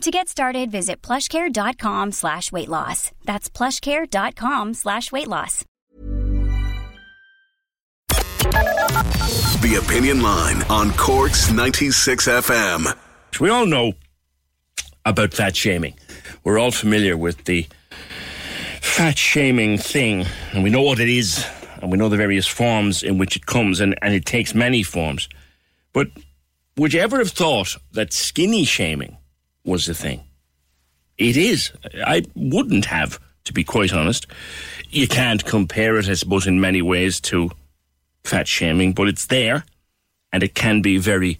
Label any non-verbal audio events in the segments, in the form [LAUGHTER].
To get started, visit plushcare.com slash weight loss. That's plushcare.com slash weight loss. The Opinion Line on Cork's 96 FM. We all know about fat shaming. We're all familiar with the fat shaming thing, and we know what it is, and we know the various forms in which it comes, and, and it takes many forms. But would you ever have thought that skinny shaming was the thing? It is. I wouldn't have, to be quite honest. You can't compare it, I suppose, in many ways to fat shaming, but it's there, and it can be very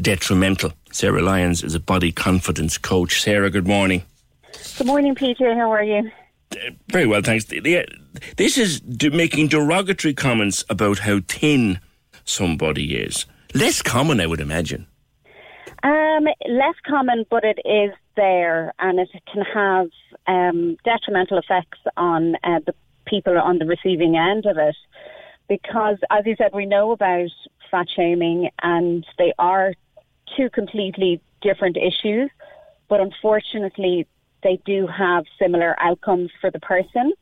detrimental. Sarah Lyons is a body confidence coach. Sarah, good morning. Good morning, Peter. How are you? Uh, very well, thanks. This is making derogatory comments about how thin somebody is. Less common, I would imagine. Um, less common, but it is there, and it can have um, detrimental effects on uh, the people on the receiving end of it. Because, as you said, we know about fat shaming, and they are two completely different issues. But unfortunately, they do have similar outcomes for the person,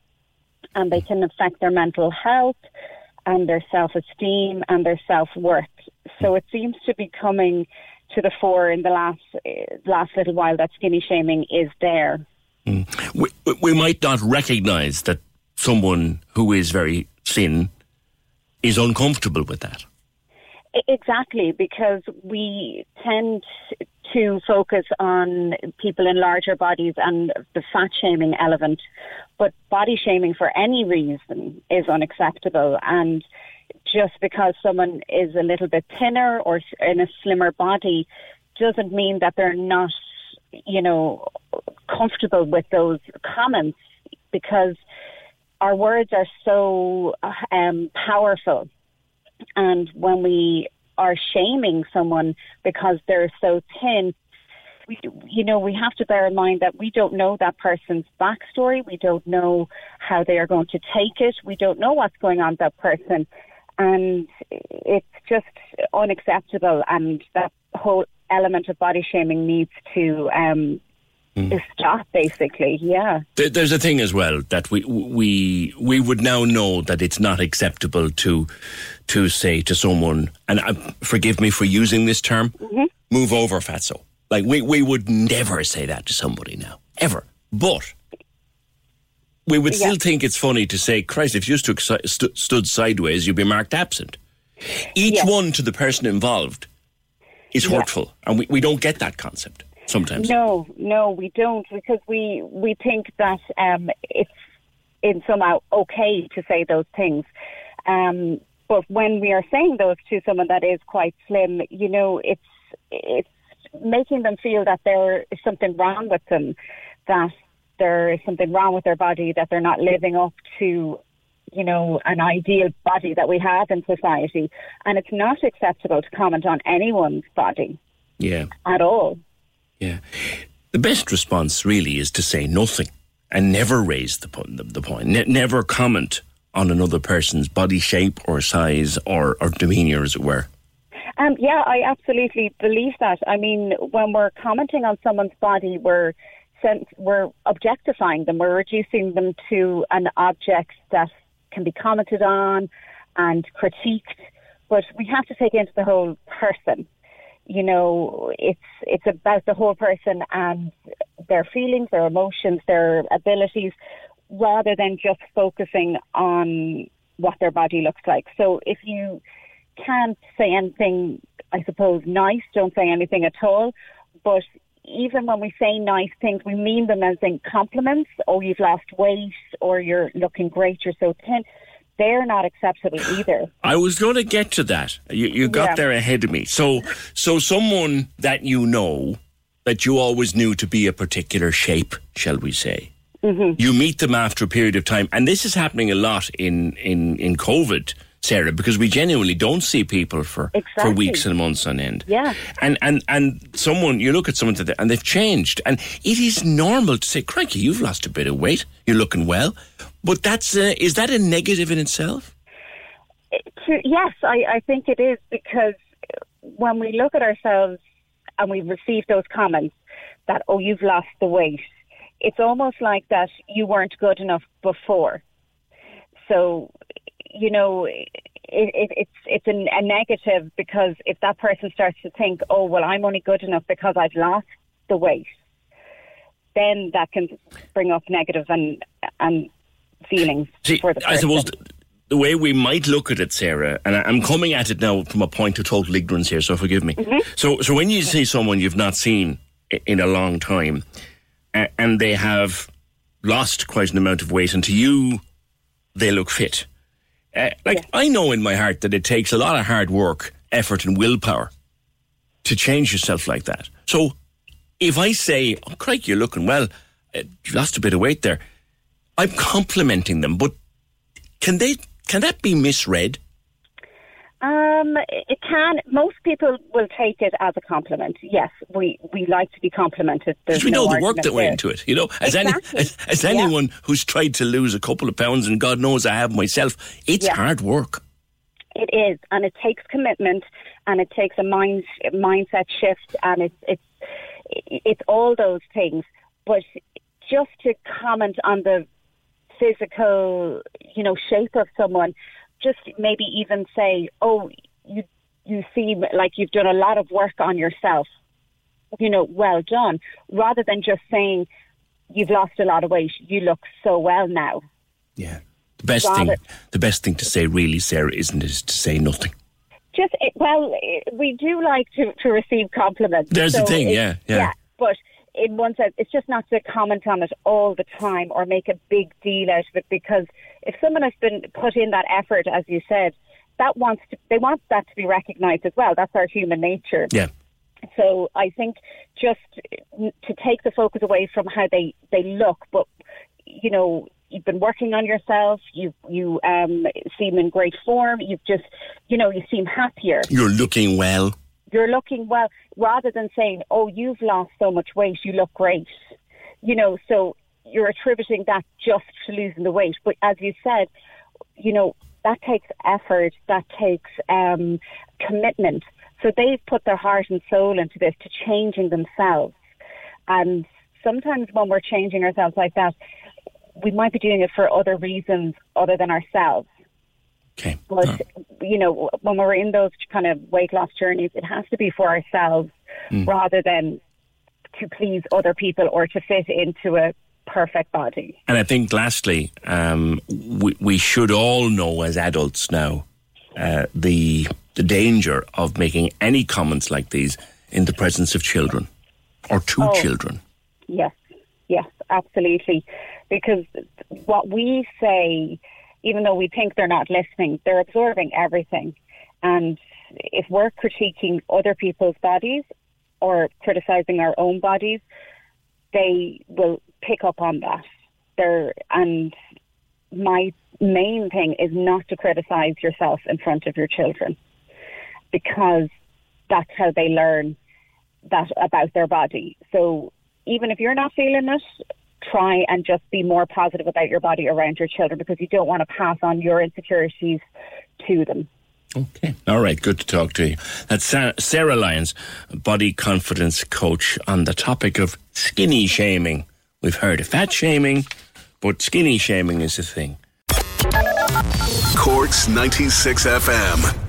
and they can affect their mental health and their self esteem and their self worth. So it seems to be coming to the fore in the last last little while that skinny shaming is there. Mm. We, we might not recognise that someone who is very thin is uncomfortable with that. Exactly, because we tend to focus on people in larger bodies and the fat shaming element, but body shaming for any reason is unacceptable. And just because someone is a little bit thinner or in a slimmer body doesn't mean that they're not, you know, comfortable with those comments because our words are so um, powerful. And when we are shaming someone because they're so thin, we, you know, we have to bear in mind that we don't know that person's backstory. We don't know how they are going to take it. We don't know what's going on with that person and it's just unacceptable. And that whole element of body shaming needs to um, mm. stop. Basically, yeah. There's a thing as well that we we we would now know that it's not acceptable to to say to someone, and uh, forgive me for using this term, mm-hmm. move over, fatso. Like we we would never say that to somebody now, ever. But we would still think it's funny to say, Christ, if you stood, st- stood sideways, you'd be marked absent. Each one to the person involved is hurtful, and we, we don't get that concept sometimes. No, no, we don't, because we, we think that um, it's in somehow okay to say those things. Um, but when we are saying those to someone that is quite slim, you know, it's it's making them feel that there is something wrong with them, that there is something wrong with their body, that they're not living up to, you know, an ideal body that we have in society. And it's not acceptable to comment on anyone's body. Yeah. At all. Yeah. The best response really is to say nothing and never raise the, the, the point, ne- never comment on another person's body shape or size or, or demeanour, as it were. Um, yeah, I absolutely believe that. I mean, when we're commenting on someone's body, we're we're objectifying them. We're reducing them to an object that can be commented on and critiqued. But we have to take into the whole person. You know, it's it's about the whole person and their feelings, their emotions, their abilities. rather than just focusing on what their body looks like. So if you can't say anything, I suppose, nice, don't say anything at all. But even when we say nice things, we mean them as in compliments, or oh, you've lost weight, or you're looking great, you're so thin. They're not acceptable either. [SIGHS] I was going to get to that. You, you got yeah. there ahead of me. So, so someone that you know that you always knew to be a particular shape, shall we say? Mm-hmm. You meet them after a period of time, and this is happening a lot in in in COVID. Sarah, because we genuinely don't see people for, exactly. for weeks and months on end. Yeah. And and and someone you look at someone today and they've changed. And it is normal to say, Crikey, you've lost a bit of weight. You're looking well. But that's uh, is that a negative in itself? Yes, I, I think it is because when we look at ourselves and we receive those comments that, oh, you've lost the weight, it's almost like that you weren't good enough before. So you know, it, it, it's it's a, a negative because if that person starts to think, oh well, I'm only good enough because I've lost the weight, then that can bring up negative and and feelings See, for the person. I suppose the way we might look at it, Sarah, and I'm coming at it now from a point of total ignorance here, so forgive me. Mm-hmm. So, so when you see someone you've not seen in a long time, and they have lost quite an amount of weight, and to you, they look fit. Uh, like, yeah. I know in my heart that it takes a lot of hard work, effort, and willpower to change yourself like that. So if I say, oh, Craig, you're looking well, uh, you lost a bit of weight there, I'm complimenting them, but can they, can that be misread? Um, it can. Most people will take it as a compliment. Yes, we, we like to be complimented. Because we no know the work that went into it. You know, as exactly. any as, as anyone yeah. who's tried to lose a couple of pounds, and God knows I have myself, it's yeah. hard work. It is, and it takes commitment, and it takes a mind mindset shift, and it's it's it's all those things. But just to comment on the physical, you know, shape of someone just maybe even say, oh, you you seem like you've done a lot of work on yourself. You know, well done. Rather than just saying you've lost a lot of weight, you look so well now. Yeah. The best Rather, thing, the best thing to say, really, Sarah, isn't it, is to say nothing. Just eh, well, eh, we do like to, to receive compliments. There's so the thing, yeah, yeah, yeah. But in one sense, it's just not to comment on it all the time or make a big deal out of it because if someone has been put in that effort, as you said, that wants to, they want that to be recognised as well. That's our human nature. Yeah. So I think just to take the focus away from how they, they look, but you know, you've been working on yourself. You you um, seem in great form. You've just, you know, you seem happier. You're looking well you're looking well, rather than saying, oh, you've lost so much weight, you look great. You know, so you're attributing that just to losing the weight. But as you said, you know, that takes effort, that takes um, commitment. So they've put their heart and soul into this to changing themselves. And sometimes when we're changing ourselves like that, we might be doing it for other reasons other than ourselves. Okay. But, oh. you know, when we're in those kind of weight loss journeys, it has to be for ourselves mm. rather than to please other people or to fit into a perfect body. And I think, lastly, um, we, we should all know as adults now uh, the the danger of making any comments like these in the presence of children or to oh, children. Yes, yes, absolutely. Because what we say even though we think they're not listening, they're absorbing everything. And if we're critiquing other people's bodies or criticizing our own bodies, they will pick up on that. They're, and my main thing is not to criticize yourself in front of your children because that's how they learn that about their body. So even if you're not feeling it, try and just be more positive about your body around your children because you don't want to pass on your insecurities to them. Okay. All right. Good to talk to you. That's Sarah Lyons, body confidence coach, on the topic of skinny shaming. We've heard of fat shaming, but skinny shaming is a thing. Cork's 96 FM.